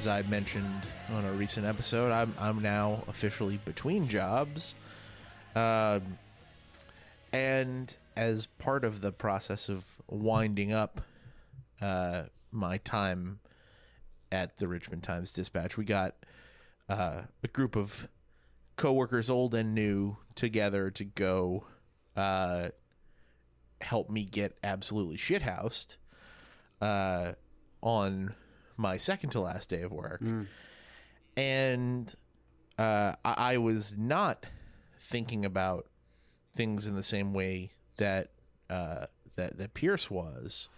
As I mentioned on a recent episode, I'm I'm now officially between jobs, um, and as part of the process of winding up uh, my time at the Richmond Times Dispatch, we got uh, a group of coworkers, old and new, together to go uh, help me get absolutely shithoused uh, on my second to last day of work. And uh, I-, I was not thinking about things in the same way that uh, that that Pierce was,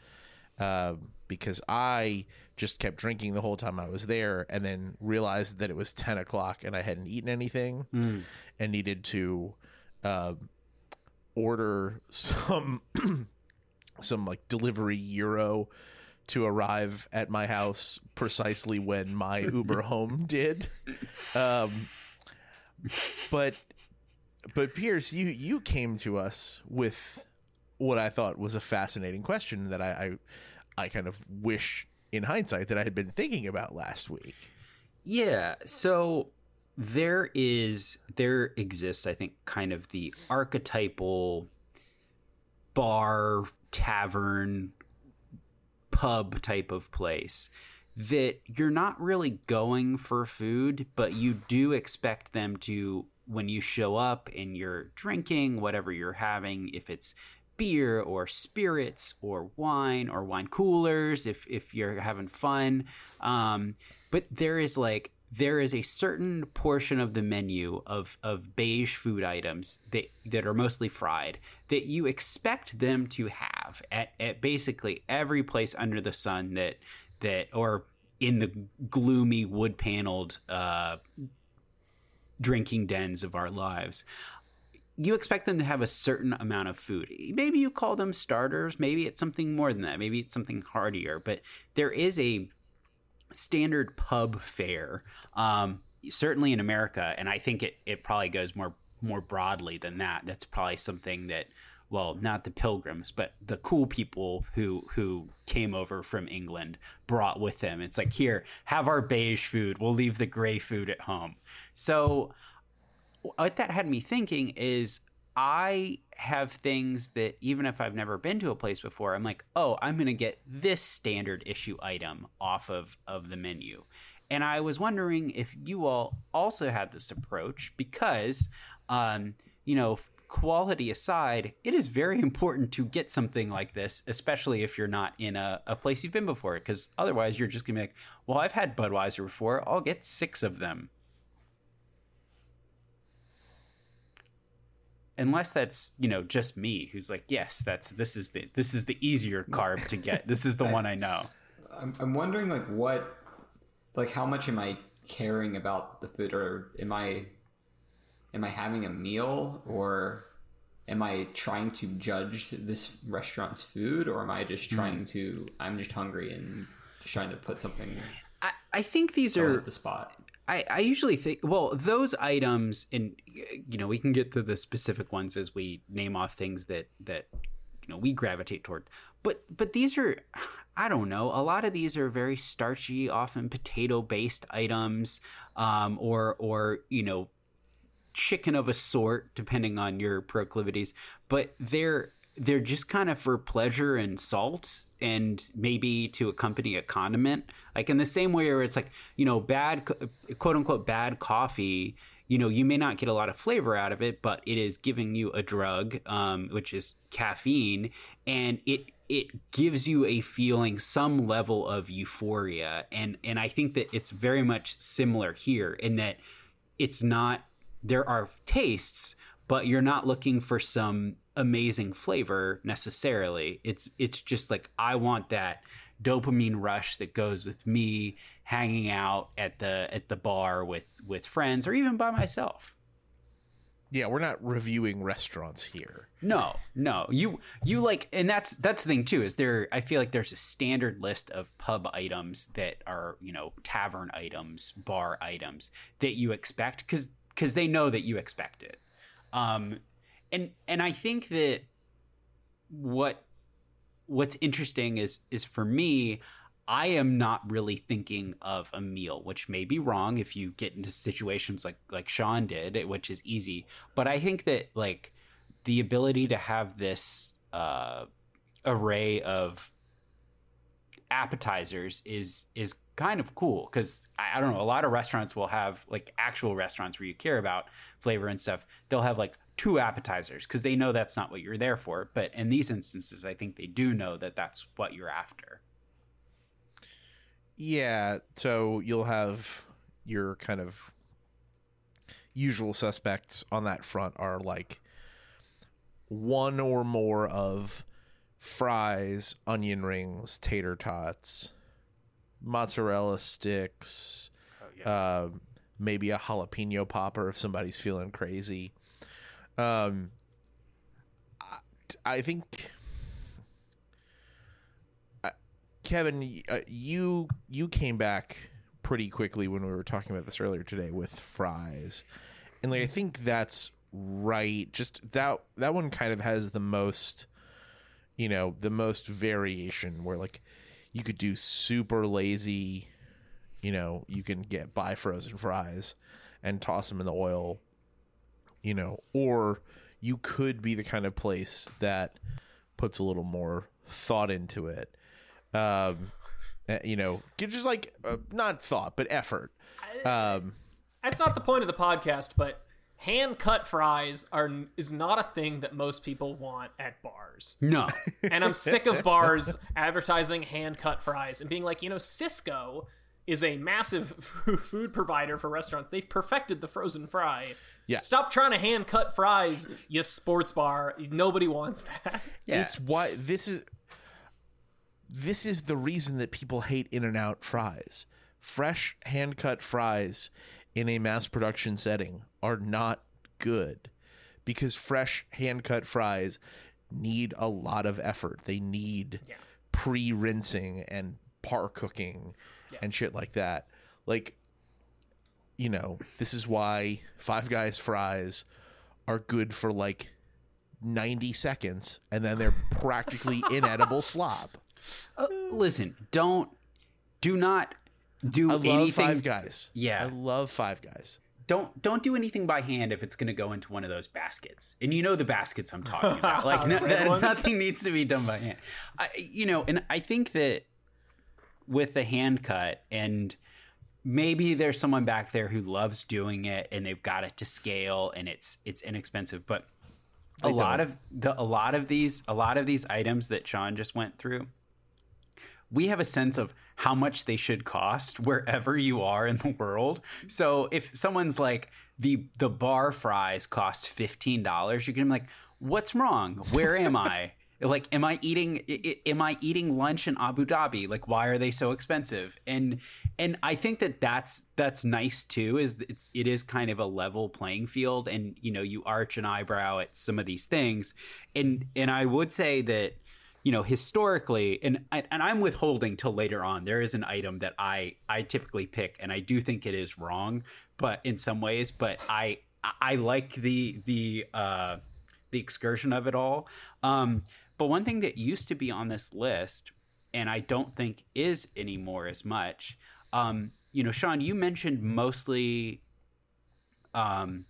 uh, because I just kept drinking the whole time I was there, and then realized that it was ten o'clock and I hadn't eaten anything, and needed to uh, order some some like delivery gyro to arrive at my house precisely when my Uber home did. Um, but but Pierce, you you came to us with what I thought was a fascinating question that I I, I kind of wish in hindsight that I had been thinking about last week. Yeah, so there is there exists I think kind of the archetypal bar tavern pub type of place that you're not really going for food but you do expect them to when you show up and you're drinking whatever you're having if it's beer or spirits or wine or wine coolers if if you're having fun um, but there is like there is a certain portion of the menu of of beige food items that that are mostly fried that you expect them to have at, at basically every place under the sun that that or in the gloomy wood paneled uh, drinking dens of our lives. You expect them to have a certain amount of food. Maybe you call them starters, maybe it's something more than that, maybe it's something heartier, but there is a standard pub fare, um, certainly in America, and I think it, it probably goes more more broadly than that. That's probably something that well, not the pilgrims, but the cool people who who came over from England brought with them. It's like here, have our beige food. We'll leave the gray food at home. So what that had me thinking is I have things that even if I've never been to a place before, I'm like, oh, I'm going to get this standard issue item off of, of the menu. And I was wondering if you all also had this approach because, um, you know, quality aside, it is very important to get something like this, especially if you're not in a, a place you've been before, because otherwise you're just going to be like, well, I've had Budweiser before. I'll get six of them. Unless that's you know just me who's like yes that's this is the this is the easier carb to get. This is the one i know. I'm, I'm wondering like what like how much am i caring about the food or am i am i having a meal or am i trying to judge this restaurant's food or am i just hmm. trying to i'm just hungry and just trying to put something i, I think these are the spot I, I usually think well those items and you know we can get to the specific ones as we name off things that that you know we gravitate toward. But but these are i don't know a lot of these are very starchy often potato based items um, or or you know chicken of a sort depending on your proclivities. But they're they're just kind of for pleasure and salt and maybe to accompany a condiment. Like in the same way where it's like you know bad quote unquote bad coffee you know you may not get a lot of flavor out of it but it is giving you a drug um, which is caffeine and it it gives you a feeling some level of euphoria. And and i think that it's very much similar here in that it's not there are tastes but you're not looking for some amazing flavor necessarily. It's it's just like I want that dopamine rush that goes with me hanging out at the at the bar with with friends or even by myself. Yeah, we're not reviewing restaurants here. No, no. You you like and that's that's the thing too, is there I feel like there's a standard list of pub items that are, you know, tavern items, bar items that you expect cuz cuz they know that you expect it. Um and and I think that what what's interesting is is for me I am not really thinking of a meal, which may be wrong if you get into situations like like Sean did, which is easy. But I think that like the ability to have this uh, array of appetizers is is kind of cool because I, I, don't know a lot of restaurants will have like actual restaurants where you care about flavor and stuff they'll have like two appetizers because they know that's not what you're there for but in these instances i think they do know that that's what you're after yeah, so you'll have your kind of usual suspects on that front are like one or more of fries, onion rings, tater tots, mozzarella sticks, oh, yeah. uh, maybe a jalapeno popper if somebody's feeling crazy. Um, I, think Kevin, uh, you you came back pretty quickly when we were talking about this earlier today with fries, and like I think that's right. Just that that one kind of has the most, you know, the most variation where like you could do super lazy, you know, you can get buy frozen fries and toss them in the oil, you know, or you could be the kind of place that puts a little more thought into it um, eh, you know, just like uh, not thought but effort. Um, That's not the point of the podcast, but hand cut fries are is not a thing that most people want at bars. No. and I'm sick of bars advertising hand cut fries and being like, you know, Sysco is a massive food provider for restaurants. They've perfected the frozen fry. Yeah. Stop trying to hand cut fries, you sports bar. Nobody wants that. Yeah. It's why this is this is the reason that people hate In-N-Out fries. Fresh hand cut fries in a mass production setting are not good because fresh hand cut fries need a lot of effort. They need yeah. pre rinsing and par cooking yeah. and shit like that. Like, you know, this is why Five Guys fries are good for like 90 seconds and then they're practically inedible slop. Uh, listen, don't, do not do I love anything. Five Guys. Yeah, I love Five Guys. Don't don't do anything by hand if it's going to go into one of those baskets. And you know the baskets I'm talking about. Like no, nothing needs to be done by hand. I, you know, and I think that with the hand cut and maybe there's someone back there who loves doing it and they've got it to scale and it's it's inexpensive but a lot of the a lot of these a lot of these items that Sean just went through we have a sense of how much they should cost wherever you are in the world. So if someone's like the the bar fries cost fifteen dollars, you can be like, "What's wrong? Where am I?" like am i eating am i eating lunch in abu dhabi? Like why are they so expensive? And and i think that that's that's nice too is it's it is kind of a level playing field and you know you arch an eyebrow at some of these things. And and i would say that you know historically and and I'm withholding till later on there is an item that I I typically pick and I do think it is wrong but in some ways but I I like the the uh the excursion of it all. Um but one thing that used to be on this list and I don't think is anymore as much um you know Sean you mentioned mostly um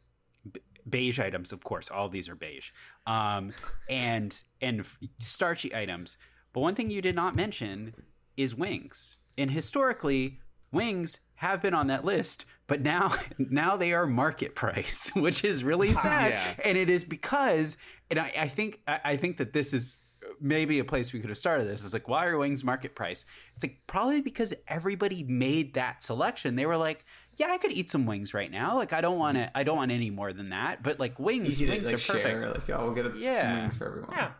beige items, of course, all of these are beige, um, and and starchy items. But one thing you did not mention is wings. And historically, wings have been on that list, but now now they are market price, which is really sad. yeah. And it is because, and I, I think I think that this is maybe a place we could have started this is like why are wings market price it's like probably because everybody made that selection they were like yeah i could eat some wings right now like i don't want to i don't want any more than that but like wings Easy to wings like are perfect share. Like, oh, we'll get a, Yeah. some wings for everyone. Yeah.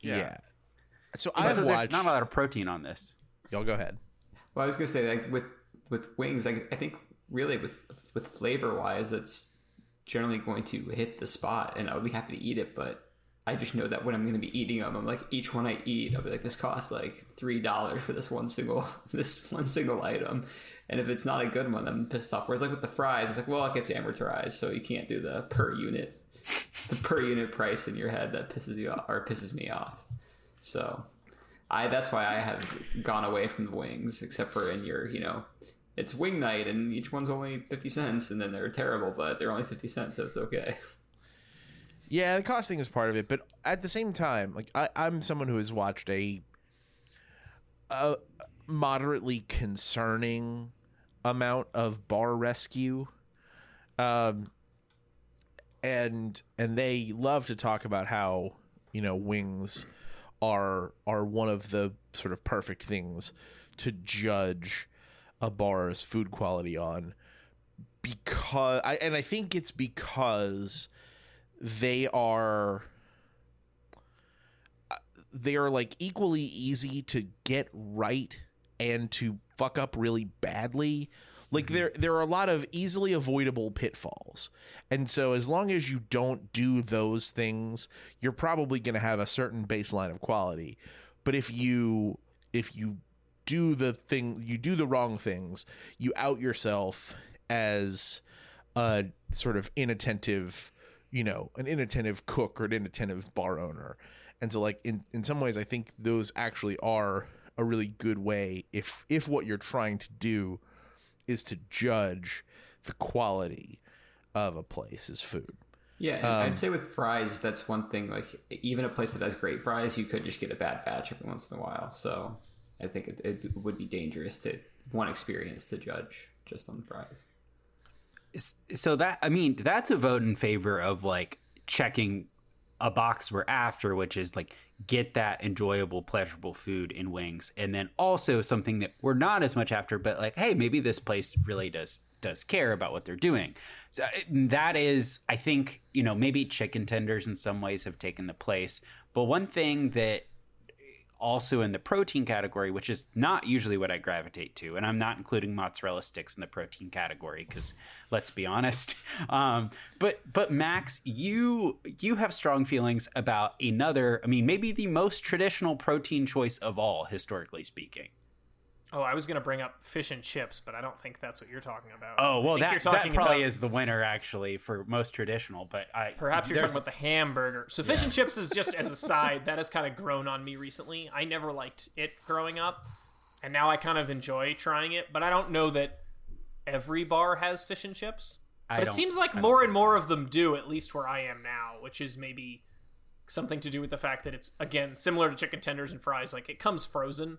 Yeah. Yeah. So I've so watched. not a lot of protein on this Y'all go ahead. Well, I was gonna say like with with wings, like I think really with with flavor wise, that's generally going to hit the spot, and I would be happy to eat it. But I just know that when I'm gonna be eating them, I'm like each one I eat, I'll be like, this costs like three dollars for this one single this one single item. And if it's not a good one, I'm pissed off. Whereas like with the fries, it's like, well, it gets amortized, so you can't do the per unit, the per unit price in your head that pisses you off or pisses me off. So I that's why I have gone away from the wings, except for in your, you know, it's wing night and each one's only fifty cents, and then they're terrible, but they're only fifty cents, so it's okay. Yeah, the costing is part of it, but at the same time, like I, I'm someone who has watched a, a moderately concerning amount of bar rescue, um, and and they love to talk about how you know wings are are one of the sort of perfect things to judge a bar's food quality on because I, and I think it's because they are uh, they are like equally easy to get right and to fuck up really badly. Like there there are a lot of easily avoidable pitfalls. And so as long as you don't do those things you're probably going to have a certain baseline of quality. But if you if you do the thing you do the wrong things you out yourself as a sort of inattentive you know an inattentive cook or an inattentive bar owner and so like in in some ways i think those actually are a really good way if if what you're trying to do is to judge the quality of a place's food Yeah, and I'd um, say with fries, that's one thing. Like even a place that has great fries, you could just get a bad batch every once in a while. So I think it, it would be dangerous to one experience to judge just on fries. So that i mean that's a vote in favor of like checking a box we're after which is like get that enjoyable pleasurable food in wings. And then also something that we're not as much after but like hey maybe this place really does does care about what they're doing. So uh, that is i think you know maybe chicken tenders in some ways have taken the place. But one thing that also in the protein category, which is not usually what I gravitate to. And I'm not including mozzarella sticks in the protein category because let's be honest. Um, but but Max, you you have strong feelings about another. I mean, maybe the most traditional protein choice of all, historically speaking. Oh, I was gonna bring up fish and chips, but I don't think that's what you're talking about. Oh well, that, you're that probably about- is the winner actually for most traditional. But I Perhaps you're talking about the hamburger. So fish and chips is just as a side that has kind of grown on me recently. I never liked it growing up, and now I kind of enjoy trying it. But I don't know that every bar has fish and chips. I But it seems like more and more of them do, at least where I am now, which is maybe something to do with the fact that it's again similar to chicken tenders and fries. Like it comes frozen,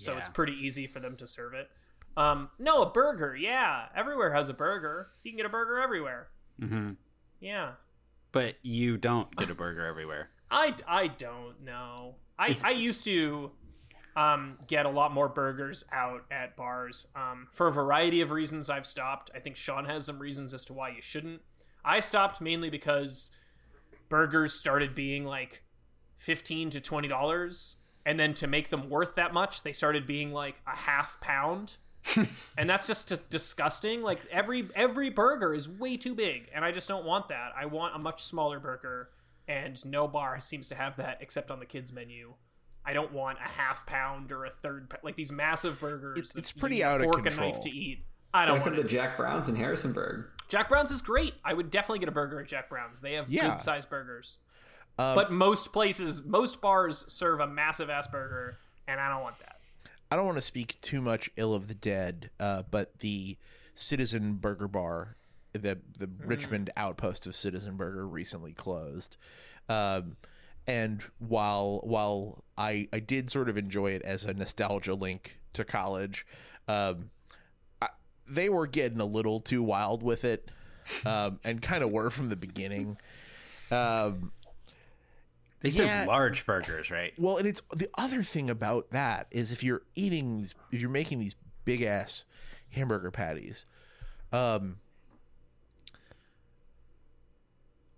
so it's pretty easy for them to serve it. Um, no, a burger. Yeah, everywhere has a burger. You can get a burger everywhere. Mhm. Yeah. But you don't get a burger everywhere. I, I don't know. I, Is- I used to um, get a lot more burgers out at bars. Um, for a variety of reasons, I've stopped. I think Sean has some reasons as to why you shouldn't. I stopped mainly because burgers started being like 15 to $20. And then to make them worth that much, they started being like a half pound. and that's just dis- disgusting. Like every every burger is way too big, and I just don't want that. I want a much smaller burger, and no bar seems to have that except on the kids menu. I don't want a half pound or a third pa- like these massive burgers. It's- it's pretty need a out of fork and control. knife to eat. I don't Welcome want to it. Jack Brown's in Harrisonburg. Jack Brown's is great. I would definitely get a burger at Jack Brown's. They have Yeah. good sized burgers. Um, but most places, most bars serve a massive ass burger, and I don't want that. I don't want to speak too much ill of the dead, uh, but the Citizen Burger Bar, the the Mm. Richmond outpost of Citizen Burger, recently closed. Um, and while while I I did sort of enjoy it as a nostalgia link to college, um, I, they were getting a little too wild with it, um, and kind of were from the beginning. Um, They Yeah. serve large burgers, right? Well, and it's the other thing about that is if you're eating these, if you're making these big ass hamburger patties, um,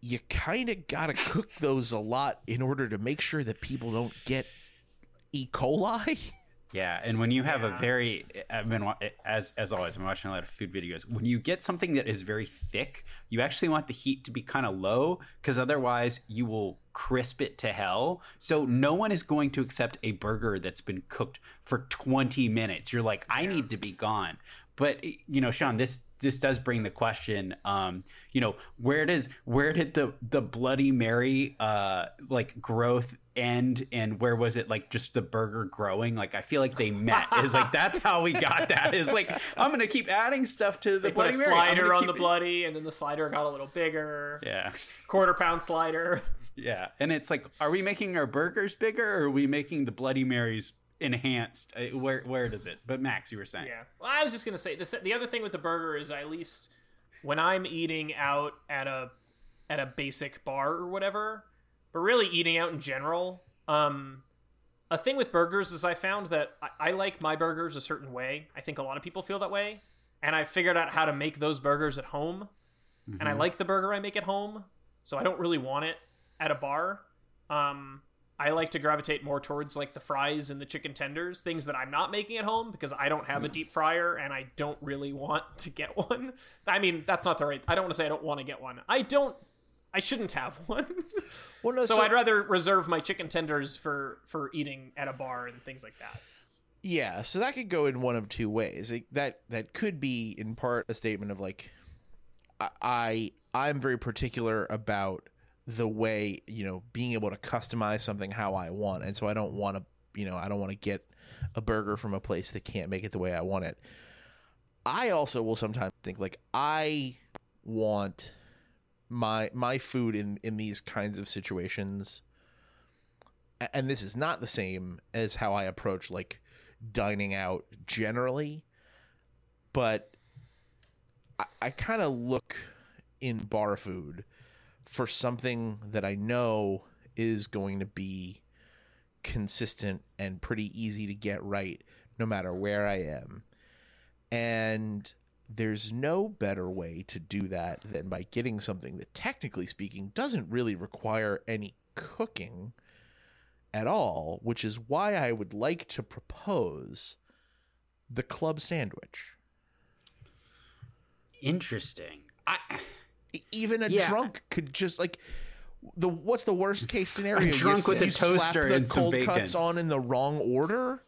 you kind of gotta cook those a lot in order to make sure that people don't get E. coli. Yeah, and when you have Yeah. a very, I've been as as always, I'm watching a lot of food videos. When you get something that is very thick, you actually want the heat to be kind of low because otherwise you will crisp it to hell. So no one is going to accept a burger that's been cooked for 20 minutes. You're like, I need to be gone. But you know, Sean, this this does bring the question. Um, you know, where does where did the the Bloody Mary uh like growth end, and where was it like just the burger growing? Like I feel like they met. Is like that's how we got that. Is like I'm gonna keep adding stuff to the They put Bloody a Mary. Slider on keep the bloody, and then the slider got a little bigger. Yeah, Quarter pound slider. yeah, and it's like, are we making our burgers bigger, or are we making the Bloody Marys enhanced? Uh, Where where does it? But Max, you were saying, Yeah. Well, I was just gonna say this. The other thing with the burger is, at least when I'm eating out at a at a basic bar or whatever, but really eating out in general, um, a thing with burgers is I found that I, I like my burgers a certain way. I think a lot of people feel that way, and I figured out how to make those burgers at home. And I like the burger I make at home, so I don't really want it at a bar. Um, I like to gravitate more towards like the fries and the chicken tenders, things that I'm not making at home because I don't have a deep fryer and I don't really want to get one. I mean, that's not the right. I don't want to say I don't want to get one. I don't. I shouldn't have one. Well, no, so, I'd rather reserve my chicken tenders for for eating at a bar and things like that. Yeah, so that could go in one of two ways. It, that that could be in part a statement of like, I, I I'm very particular about the way you know being able to customize something how I want, and so I don't want to you know I don't want to get a burger from a place that can't make it the way I want it. I also will sometimes think like I want my my food in in these kinds of situations and this is not the same as how I approach like dining out generally, but I, I kind of look in bar food for something that I know is going to be consistent and pretty easy to get right no matter where I am. And there's no better way to do that than by getting something that technically speaking doesn't really require any cooking at all, which is why I would like to propose the club sandwich. interesting. I Even a Yeah. drunk could just like the what's the worst case scenario? You drunk with s- a you slap toaster the and some cold bacon. cuts on in the wrong order.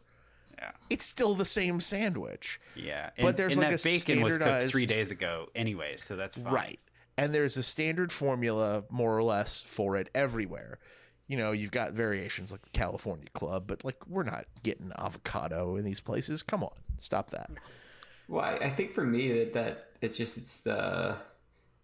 Yeah. It's still the same sandwich. Yeah, But there's and like that a bacon was cooked three days ago anyway, so that's fine. Right. And there's a standard formula, more or less, for it everywhere. You know, you've got variations like the California Club, but like we're not getting avocado in these places. Come on, stop that. Well, I, I think for me that that it's just it's the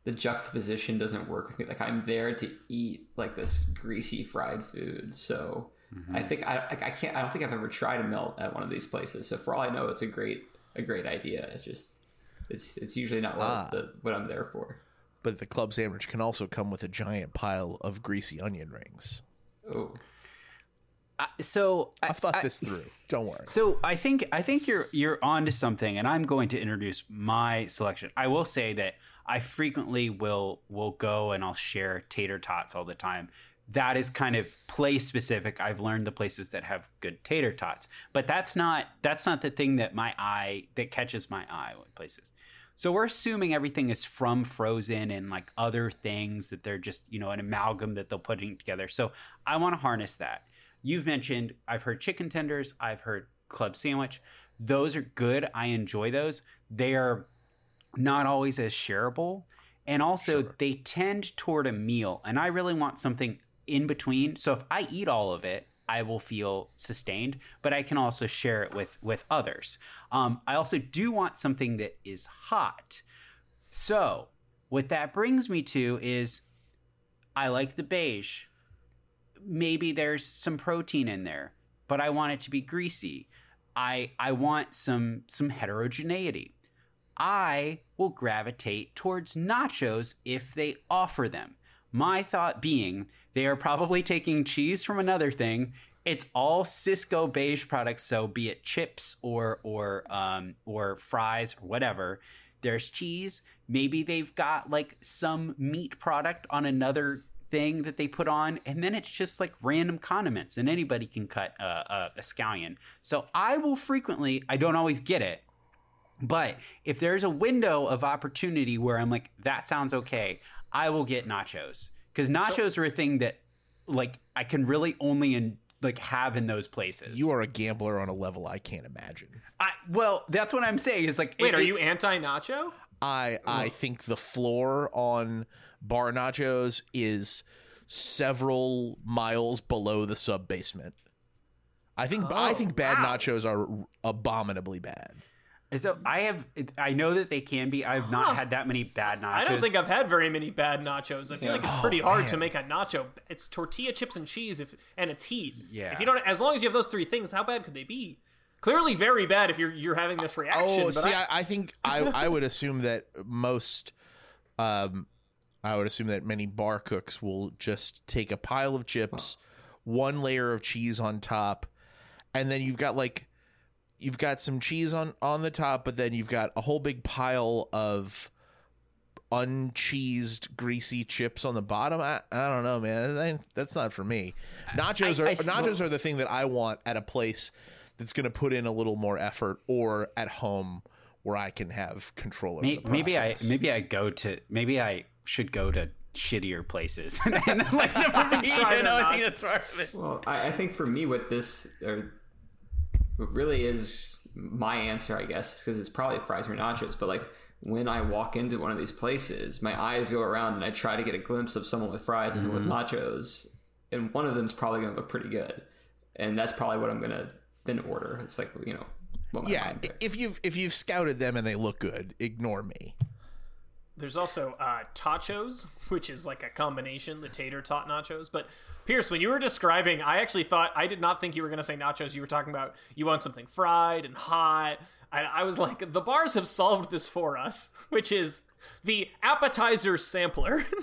the juxtaposition doesn't work with me. Like I'm there to eat like this greasy fried food, so I think I I can't. I don't think I've ever tried a melt at one of these places. So for all I know, it's a great a great idea. It's just it's it's usually not what, Ah. the, what I'm there for. But the club sandwich can also come with a giant pile of greasy onion rings. Oh, Uh, so I, I've thought I- this through. Don't worry. So I think I think you're you're onto something, and I'm going to introduce my selection. I will say that I frequently will will go and I'll share tater tots all the time. That is kind of place specific. I've learned the places that have good tater tots, but that's not that's not the thing that my eye that catches my eye with places. So we're assuming everything is from Frozen and like other things that they're just you know an amalgam that they're putting together. So I want to harness that. You've mentioned I've heard chicken tenders, I've heard club sandwich. Those are good. I enjoy those. They are not always as shareable. And also Sure. they tend toward a meal. And I really want something in between. So if I eat all of it, I will feel sustained, but I can also share it with with others. Um, I also do want something that is hot. So what that brings me to is I like the beige maybe there's some protein in there, but I want it to be greasy. I I want some some heterogeneity. I will gravitate towards nachos if they offer them. My thought being they are probably taking cheese from another thing. It's all Sysco beige products, so be it chips or or um, or fries or whatever. There's cheese. Maybe they've got like some meat product on another thing that they put on, and then it's just like random condiments, and anybody can cut a, a, a scallion. So I will frequently. I don't always get it, but if there's a window of opportunity where I'm like, that sounds okay, I will get nachos because nachos are a thing that like I can really only in, like have in those places. You are a gambler on a level I can't imagine. I, well, that's what I'm saying. Is like, Wait, it- are you anti nacho? I I think the floor on bar nachos is several miles below the sub basement. I think I Oh, think bad wow. nachos are abominably bad. So I have, I know that they can be. I've not Huh. had that many bad nachos. I don't think I've had very many bad nachos. I feel Yeah. like it's Oh, pretty hard to make a nacho. It's tortilla chips and cheese, if and it's heat. Yeah. If you don't, as long as you have those three things, how bad could they be? Clearly, very bad if you're you're having this reaction. Oh, but see, I- I, I think I I would assume that most, um, I would assume that many bar cooks will just take a pile of chips, one layer of cheese on top, and then you've got like, you've got some cheese on on the top, but then you've got a whole big pile of uncheesed greasy chips on the bottom I, I don't know man That that's not for me nachos I- are I- nachos are the thing that i want at a place that's going to put in a little more effort or at home where i can have control over May- the maybe I process. maybe I go to maybe I should go to shittier places and then like never be, Try you know, I think nachos. that's part of it. Well, I, I think for me, what this or what really is my answer, I guess, is because it's probably fries or nachos. But like when I walk into one of these places, my eyes go around and I try to get a glimpse of someone with fries and someone with mm-hmm. nachos, and one of them's probably going to look pretty good, and that's probably what I'm going to then order. It's like you know, what my yeah if you've if you've scouted them and they look good ignore me There's also uh, tachos, which is like a combination, the tater tot nachos. But Pierce, when you were describing, I actually thought I did not think you were going to say nachos. You were talking about you want something fried and hot. I, I was like, the bars have solved this for us, which is the appetizer sampler.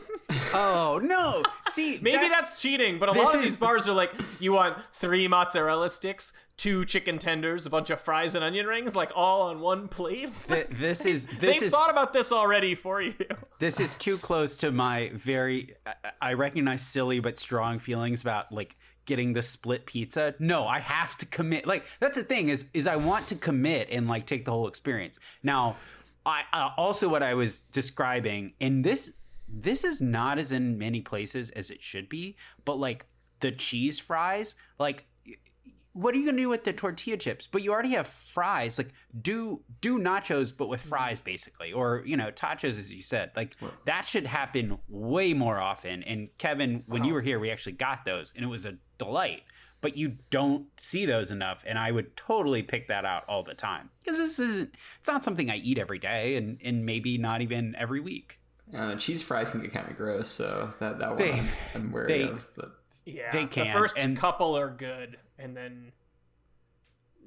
Oh no! See, Maybe that's, cheating, but a lot of is- these bars are like, you want three mozzarella sticks, two chicken tenders, a bunch of fries and onion rings, like all on one plate. th- this is this is thought about this already for you. this is too close to my very I- i recognize silly but strong feelings about like getting the split pizza no i have to commit like that's the thing is is i want to commit and like take the whole experience now i uh, also what i was describing and this this is not as in many places as it should be but like the cheese fries like what are you gonna do with the tortilla chips? But you already have fries. Like do do nachos, but with fries, basically, or you know tachos, as you said. Like that should happen way more often. And Kevin, when you were here, we actually got those, and it was a delight. But you don't see those enough, and I would totally pick that out all the time because this isn't. It's not something I eat every day, and and maybe not even every week. uh, cheese fries can get kind of gross, so that that one They- I'm, I'm wary they- of. But Yeah, They can. The first and- couple are good, and then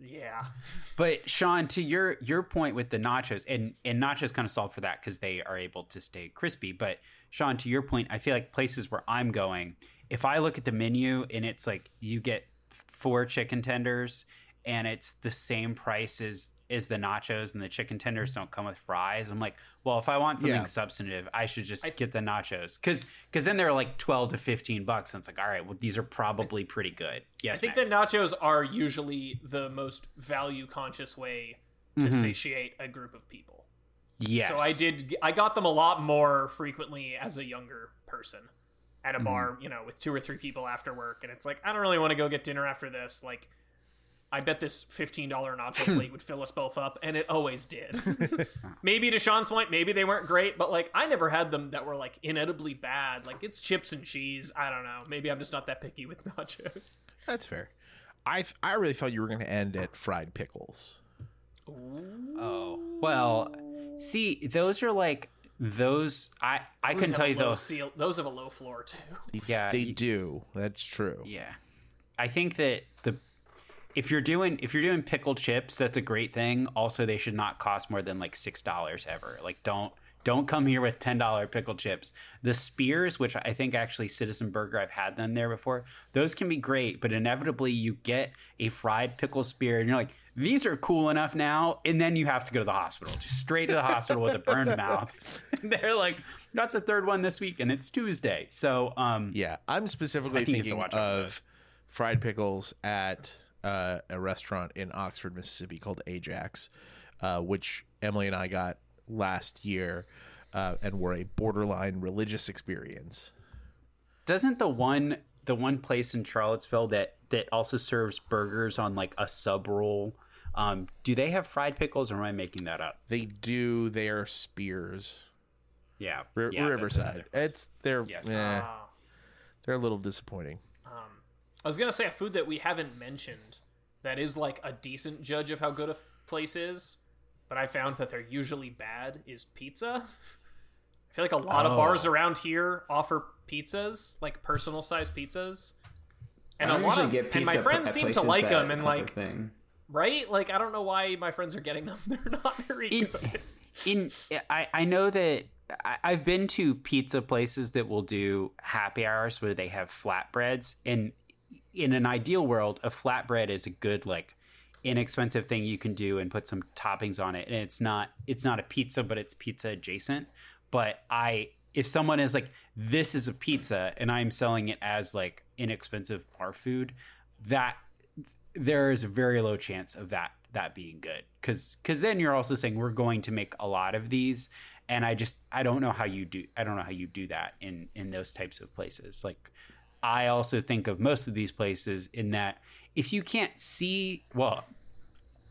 yeah, But Sean, to your your point with the nachos, and and nachos kind of solve for that because they are able to stay crispy. But Sean, to your point, I feel like places where I'm going, if I look at the menu and it's like you get four chicken tenders and it's the same price as is the nachos and the chicken tenders mm-hmm. don't come with fries. I'm like, well, if I want something Yeah. substantive, I should just get the nachos because because then they're like twelve to fifteen bucks, and it's like, all right, well, these are probably pretty good. Yes, I think Max. that nachos are usually the most value conscious way to mm-hmm. satiate a group of people. yes. So I did. I got them a lot more frequently as a younger person at a mm-hmm. bar, you know, with two or three people after work, and it's like I don't really want to go get dinner after this. Like, I bet this fifteen dollar nacho plate would fill us both up, and it always did. maybe to Sean's point, maybe they weren't great, but like I never had them that were like inedibly bad. Like it's chips and cheese. I don't know. Maybe I'm just not that picky with nachos. that's fair i th- i really thought you were going to end at fried pickles Oh well, see, those are like those. I I Those can have tell you low though. Seal, those have a low floor too. Yeah, they you- do that's true yeah. I think that the if you're doing if you're doing pickled chips, that's a great thing. Also, they should not cost more than like six dollars ever. Like, don't Don't come here with ten dollar pickle chips. The spears, which I think actually Citizen Burger, I've had them there before. Those can be great, but inevitably you get a fried pickle spear, and you're like, these are cool enough now, and then you have to go to the hospital, just straight to the hospital with a burned mouth. They're like, that's the third one this week, and it's Tuesday. So, um, Yeah, I'm specifically I think you have to thinking watch out for of fried pickles at uh, a restaurant in Oxford, Mississippi called Ajax, uh, which Emily and I got last year, uh, and were a borderline religious experience. doesn't the one the one place in Charlottesville that that also serves burgers on like a sub roll? Um, do they have fried pickles, or am I making that up? They do They are spears. Yeah, R- yeah, Riverside. It's they're Yes. eh, Ah. they're a little disappointing. I was gonna say a food that we haven't mentioned that is like a decent judge of how good a f- place is, but I found that they're usually bad is pizza. I feel like a lot of Oh. bars around here offer pizzas, like personal size pizzas, and I a don't lot usually of get pizza and my friends seem to like them, and it's not their like thing. right, like I don't know why my friends are getting them. They're not very In, good. in I, I know that I, I've been to pizza places that will do happy hours where they have flatbreads, and in an ideal world, a flatbread is a good like inexpensive thing you can do and put some toppings on it, and it's not it's not a pizza, but it's pizza adjacent. But I if someone is like this is a pizza and I'm selling it as like inexpensive bar food, that there is a very low chance of that that being good. Because because then you're also saying we're going to make a lot of these and i just i don't know how you do i don't know how you do that in in those types of places. Like i also think of most of these places in that if you can't see well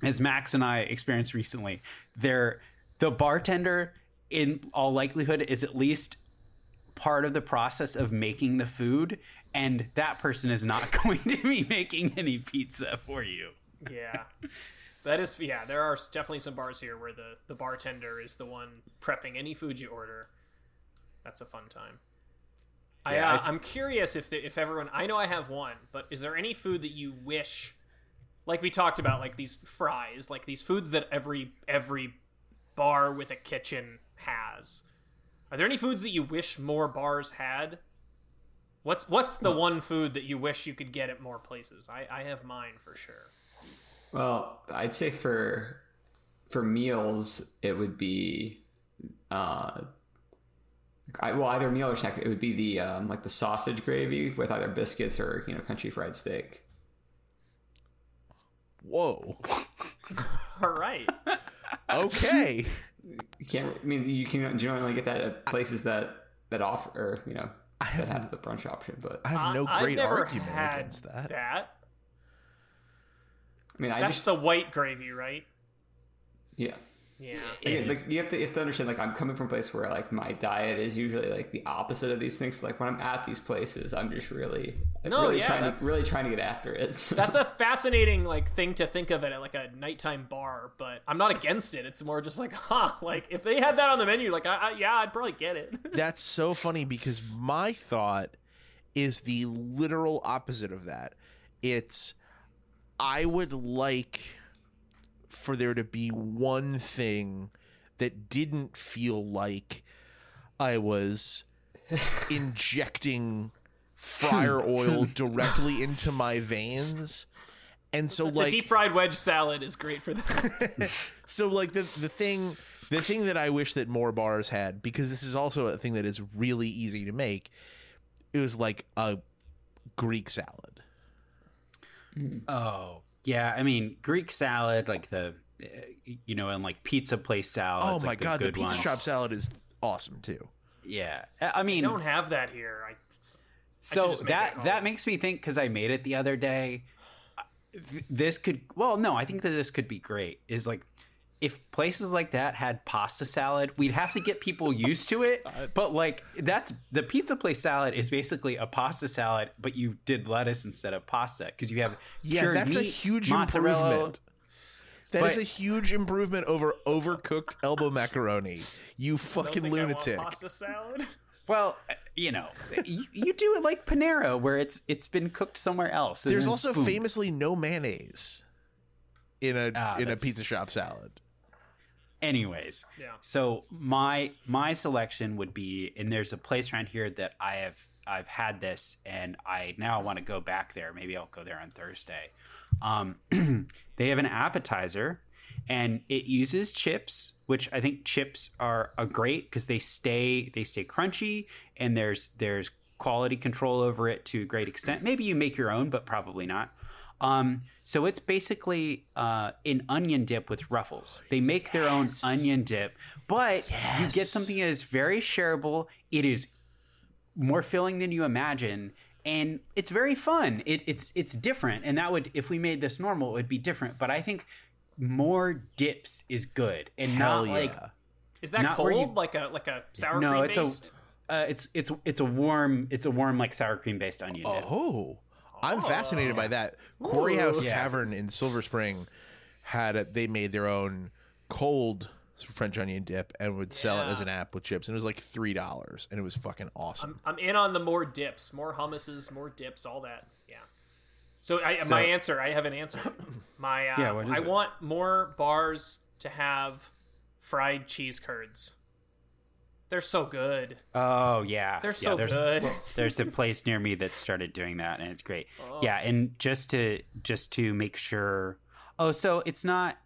as max and i experienced recently there the bartender in all likelihood is at least part of the process of making the food and that person is not going to be making any pizza for you Yeah. That is, yeah. There are definitely some bars here where the the bartender is the one prepping any food you order. That's a fun time. I, Yeah, uh, I've- I'm curious if the, if everyone. I know I have one, but is there any food that you wish, like we talked about, like these fries, like these foods that every every bar with a kitchen has? Are there any foods that you wish more bars had? What's what's the one food that you wish you could get at more places? I, I have mine for sure. Well, I'd say for for meals, it would be uh, I, well either meal or snack. It would be the um, like the sausage gravy with either biscuits or you know country fried steak. Whoa. All right. Okay. You can't. I mean, you can generally get that at places that that offer or you know that have the brunch option. But I have no I- great I've never argument had against that. That I mean, I that's just the white gravy, right? yeah. Yeah. Again, like you have to you have to understand like I'm coming from a place where like my diet is usually like the opposite of these things. So, like when I'm at these places, I'm just really No, really yeah, trying that's- to really trying to get after it. So- That's a fascinating like thing to think of it at like a nighttime bar, but I'm not against it. It's more just like, huh, like if they had that on the menu, like, I, I, yeah, I'd probably get it. That's so funny because my thought is the literal opposite of that. It's I would like for there to be one thing that didn't feel like I was injecting fryer hmm. oil directly into my veins. And so like the like deep fried wedge salad is great for that. so like the the thing the thing that I wish that more bars had because this is also a thing that is really easy to make. It was like a Greek salad. Oh, yeah. I mean, Greek salad, like the, uh, you know, and like pizza place salad. oh my god, the pizza shop salad is awesome too. Yeah. I I We don't have that here. I, so just make it that that makes me think because I made it the other day. This could well, no, I think that this could be great. Is like if places like that had pasta salad, we'd have to get people used to it. But like that's the pizza place salad is basically a pasta salad, but you did lettuce instead of pasta because you have Yeah, cured that's a huge mozzarella. improvement. That is But- a huge improvement over overcooked elbow macaroni. You don't fucking think I want lunatic. pasta salad. Well, uh, you know, you, you do it like Panera, where it's it's been cooked somewhere else. There's also food. famously no mayonnaise in a Ah, in a pizza shop salad. Anyways, Yeah. so my my selection would be, and there's a place around here that I have I've had this, and I now want to go back there. Maybe I'll go there on Thursday. Um, they have an appetizer, and it uses chips, which I think chips are a great because they stay they stay crunchy, and there's there's quality control over it to a great extent. Maybe you make your own, but probably not. Um, so it's basically uh, an onion dip with ruffles. They make their own onion dip, but you get something that is very shareable. It is more filling than you imagine, and it's very fun. It, it's it's different, and that would if we made this normal, it would be different. But I think more dips is good, and Hell not yeah. like Is that cold? you- Like a like a sour no, cream it's based? a uh, it's it's it's a warm it's a warm like sour cream based onion dip. Oh, I'm fascinated by that. Quarry House Yeah. Tavern in Silver Spring had a, they made their own cold French onion dip and would sell it Yeah. as an app with chips, and it was like three dollars, and it was fucking awesome. I'm, I'm in on the more dips, more hummuses, more dips, all that. Yeah. So, I, So- my answer, I have an answer. My uh, Yeah, what is I it? want more bars to have fried cheese curds. They're so good. Oh yeah, They're yeah, so there's, good. There's a place near me that started doing that, and it's great. Oh. Yeah, and just to just to make sure. Oh, so it's not.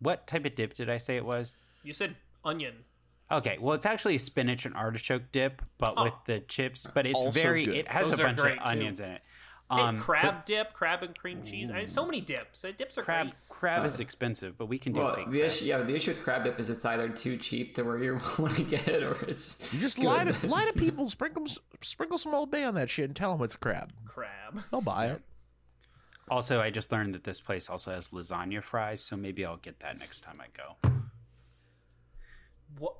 What type of dip did I say it was? You said onion. Okay, well, it's actually a spinach and artichoke dip, but with Oh. the chips. But it's Also very. good. It has Those a bunch great, of too. onions in it. Hey, Um, crab dip, crab and cream cheese. I mean, so many dips. Uh, Dips are crab great. crab is expensive, but we can do Well, fake. the crab. issue, yeah, the issue with crab dip is it's either too cheap to where you want to get it, or it's you just good. lie to lie to people, sprinkle sprinkle some Old Bay on that shit, and tell them it's crab. Crab. They'll buy it. Also, I just learned that this place also has lasagna fries, so maybe I'll get that next time I go. What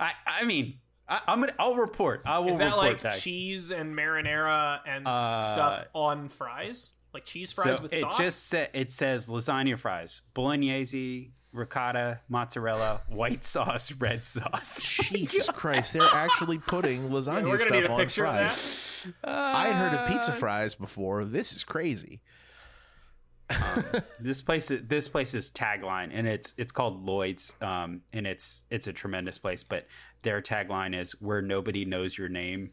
I I mean, I, I'm gonna I'll report. I will is that? report Like back. cheese and marinara and Uh, stuff on fries? Like cheese fries so with it sauce? just sa- it says lasagna fries, bolognese, ricotta, mozzarella, white sauce, red sauce. Jesus Christ, they're actually putting lasagna We're gonna need stuff on fries. that. I had heard of Uh, pizza fries before. This is crazy. This place, is- this place's tagline, and it's it's called Lloyd's, um, and it's it's a tremendous place. But their tagline is "Where nobody knows your name,"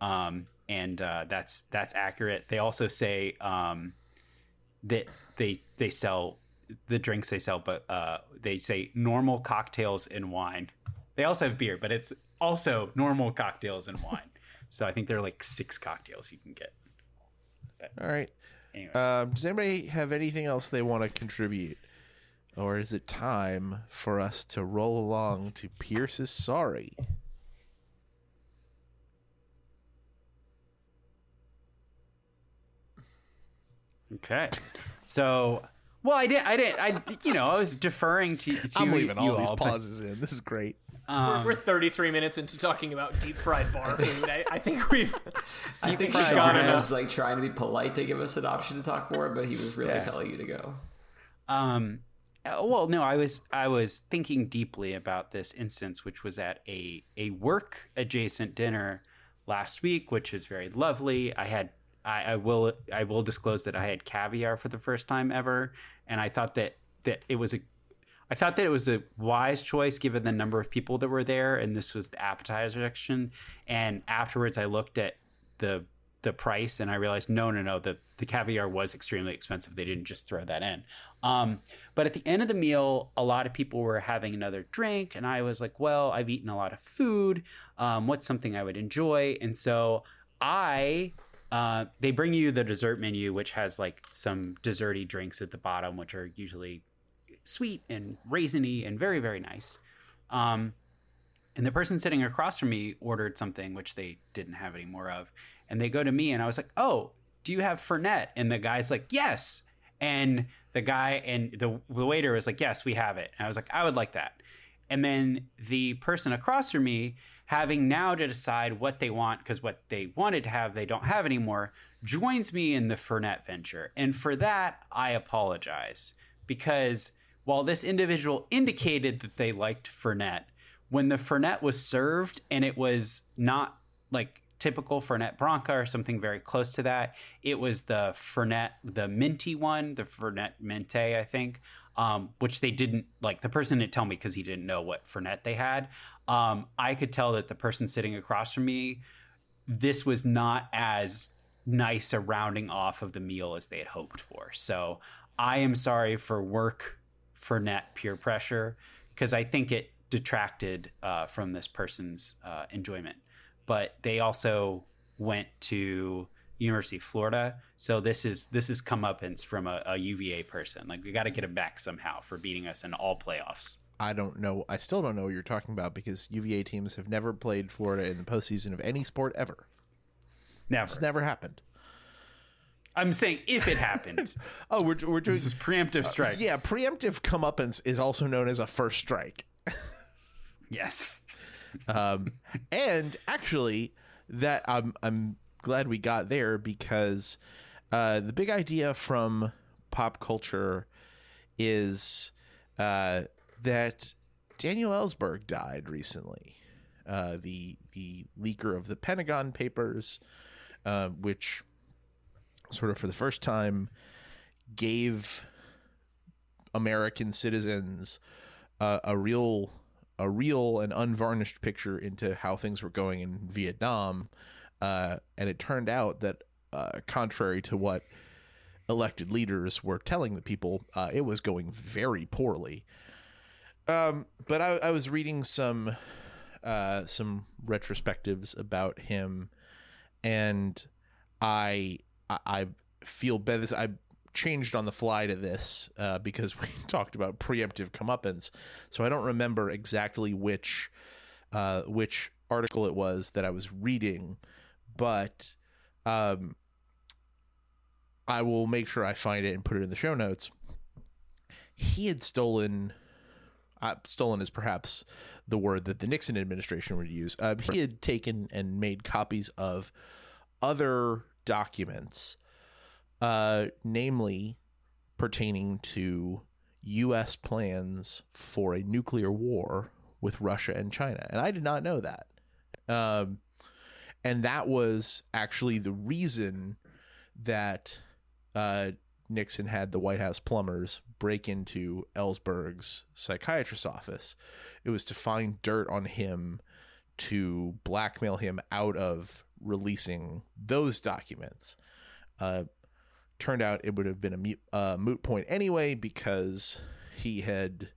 um, and uh, that's that's accurate. They also say um, that they they sell the drinks they sell, but uh, they say normal cocktails and wine. They also have beer, but it's also normal cocktails and wine. so I think there are like six cocktails you can get. All right. Anyways, Um, does anybody have anything else they want to contribute? Or is it time for us to roll along to Pierce's sorry? Okay. So, well, I did. I did. I, you know, I was deferring to. to I'm leaving you all these but, pauses in. This is great. Um, we're, we're 33 minutes into talking about deep fried bar food. I, I think we've. I think fried Sean onions. was like trying to be polite to give us an option to talk more, but he was really Yeah. telling you to go. Um, uh, well, no, I was I was thinking deeply about this instance, which was at a a work adjacent dinner last week, which is very lovely. I had I, I will I will disclose that I had caviar for the first time ever, and I thought that that it was a I thought that it was a wise choice given the number of people that were there, and this was the appetizer section. And afterwards, I looked at the the price, and I realized no, no, no, the the caviar was extremely expensive. They didn't just throw that in. Um, but at the end of the meal, a lot of people were having another drink, and I was like, well, I've eaten a lot of food. Um, what's something I would enjoy? And so I uh, they bring you the dessert menu, which has like some desserty drinks at the bottom, which are usually sweet and raisiny and very very nice. Um, and the person sitting across from me ordered something which they didn't have any more of, and they go to me and I was like, "Oh, do you have Fernet?" And the guy's like, "Yes." And the guy and the, the waiter was like, "Yes, we have it." And I was like, "I would like that." And then the person across from me, having now to decide what they want because what they wanted to have they don't have anymore, joins me in the Fernet venture. And for that, I apologize because while this individual indicated that they liked Fernet, when the Fernet was served and it was not like typical Fernet Branca or something very close to that, it was the Fernet, the minty one, the Fernet Mente, I think. um, which they didn't like. The person didn't tell me because he didn't know what Fernet they had. Um, I could tell that the person sitting across from me, this was not as nice a rounding off of the meal as they had hoped for. So I am sorry for work Fernet peer pressure because I think it detracted uh, from this person's uh, enjoyment. But they also went to University of Florida, so this is this is comeuppance from a, a UVA person. Like we got to get him back somehow for beating us in all playoffs. I don't know. I still don't know what you're talking about because UVA teams have never played Florida in the postseason of any sport ever. Never. It's never happened. I'm saying if it happened. oh, we're we're doing this is preemptive strike. Uh, yeah, preemptive comeuppance is also known as a first strike. yes. Um, and actually, that I'm I'm glad we got there because uh, the big idea from pop culture is uh, that Daniel Ellsberg died recently. Uh, the the leaker of the Pentagon Papers, uh, which sort of for the first time gave American citizens uh, a real a real and unvarnished picture into how things were going in Vietnam, uh, and it turned out that uh, contrary to what elected leaders were telling the people, uh, it was going very poorly. Um, but I, I, was reading some uh, some retrospectives about him, and I I, feel better. I changed on the fly to this uh, because we talked about preemptive comeuppance, so I don't remember exactly which uh, which article it was that I was reading, but um, I will make sure I find it and put it in the show notes. He had stolen. Uh, stolen is perhaps the word that the Nixon administration would use. Uh, he had taken and made copies of other documents, uh, namely pertaining to U.S. plans for a nuclear war with Russia and China. And I did not know that. Um, and that was actually the reason that uh, Nixon had the White House plumbers break into Ellsberg's psychiatrist's office. It was to find dirt on him to blackmail him out of releasing those documents. Uh, turned out it would have been a mute, uh, moot point anyway because he had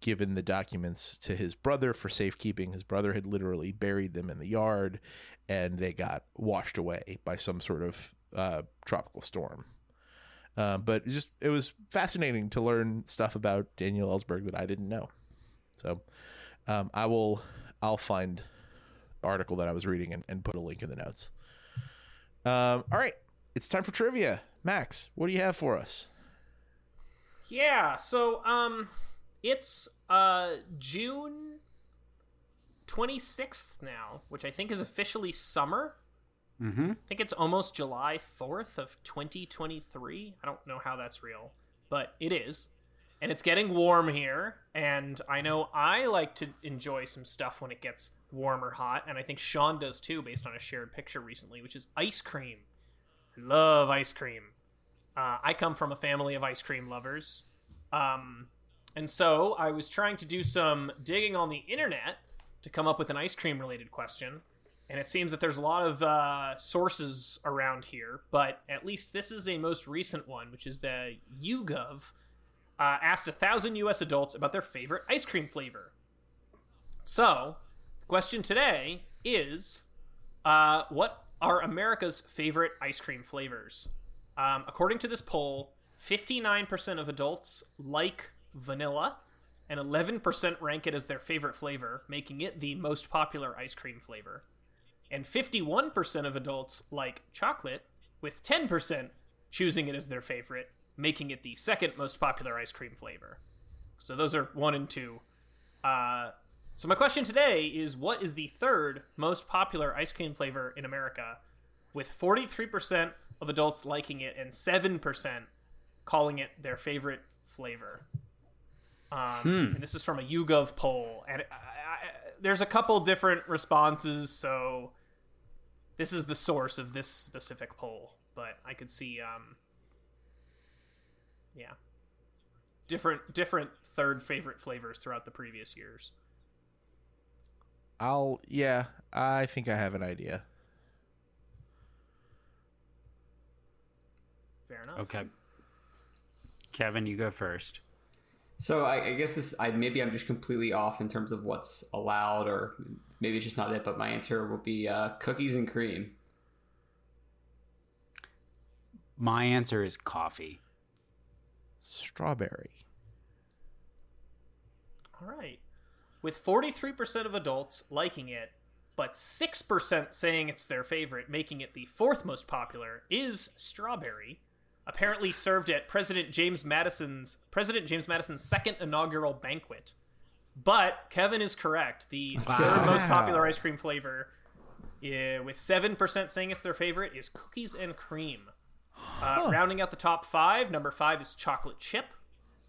given the documents to his brother for safekeeping. His brother had literally buried them in the yard and they got washed away by some sort of uh, tropical storm. Uh, but just it was fascinating to learn stuff about Daniel Ellsberg that I didn't know. So um, I will I'll find article that I was reading and, and put a link in the notes. Um, all right, it's time for trivia. Max, what do you have for us? Yeah, so um, it's uh June twenty sixth now, which I think is officially summer. Mm-hmm. I think it's almost July fourth of twenty twenty three. I don't know how that's real, but it is and it's getting warm here and i know i like to enjoy some stuff when it gets warm or hot and i think sean does too based on a shared picture recently which is ice cream. I love ice cream. Uh, i come from a family of ice cream lovers. Um, and so i was trying to do some digging on the internet to come up with an ice cream related question and it seems that there's a lot of uh, sources around here but at least this is a most recent one which is the YouGov uh, asked a thousand U.S. adults about their favorite ice cream flavor. So, the question today is, uh, what are America's favorite ice cream flavors? Um, according to this poll, 59% of adults like vanilla, and 11% rank it as their favorite flavor, making it the most popular ice cream flavor. And 51% of adults like chocolate, with 10% choosing it as their favorite, making it the second most popular ice cream flavor. So those are one and two. Uh, so my question today is what is the third most popular ice cream flavor in America with 43% of adults liking it and 7% calling it their favorite flavor? Um, hmm. And this is from a YouGov poll. And I, I, there's a couple different responses, so this is the source of this specific poll. But I could see um, yeah. different different third favorite flavors throughout the previous years. I'll yeah, I think I have an idea. Fair enough. Okay. Kevin, you go first. So I, I guess this, I maybe I'm just completely off in terms of what's allowed, or maybe it's just not it. But my answer will be uh, cookies and cream. My answer is coffee. Strawberry. All right. With 43% of adults liking it, but 6% saying it's their favorite, making it the fourth most popular, is strawberry. Apparently served at President James Madison's President James Madison's second inaugural banquet. But Kevin is correct. The third most popular ice cream flavor, eh, with 7% saying it's their favorite, is cookies and cream. Uh, Rounding out the top five, number five is chocolate chip,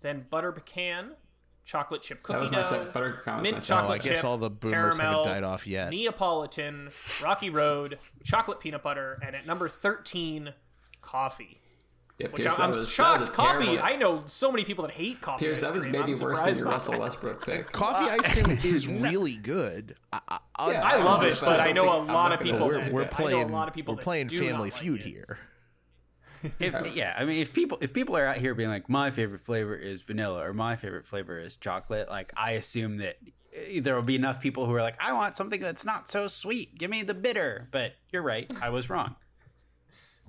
then butter pecan, chocolate chip That cookie dough, sec- butter count mint chocolate Oh, I guess chip, all the boomers haven't caramel, died off yet. Neapolitan, Rocky Road, chocolate peanut butter, and at number 13, coffee. Yeah, Which Pierce, I'm, I'm was- shocked. Coffee. terrible- I know so many people that hate coffee. Pierce, ice that was cream. maybe I'm worse than your Russell. Westbrook pick. Coffee ice cream is really good. I, I, Yeah, I love it, but but I I know a lot of people. we're, that, I know playing. a lot of people we're playing Family not like Feud here. If, yeah, I mean, if people if people are out here being like, my favorite flavor is vanilla or my favorite flavor is chocolate, like I assume that eh, there will be enough people who are like, I want something that's not so sweet. Give me the bitter. But you're right, I was wrong.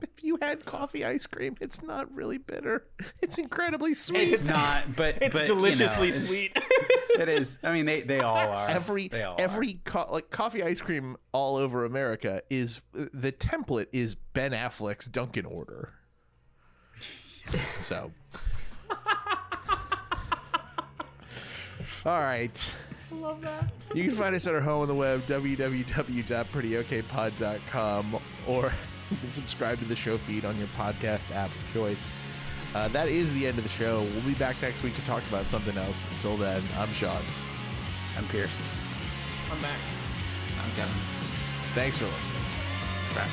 If you had coffee ice cream, it's not really bitter. It's incredibly sweet. It's not, but It's but, you deliciously know, sweet. It is. I mean, they they all are. every all every co- like coffee ice cream all over America is the template is Ben Affleck's Dunkin' order. So, all right. love that. You can find us at our home on the web, www.prettyokpod.com, or you can subscribe to the show feed on your podcast app of choice. Uh, that is the end of the show. We'll be back next week to talk about something else. Until then, I'm Sean. I'm Pierce. I'm Max. I'm Kevin. Thanks for listening. Bye.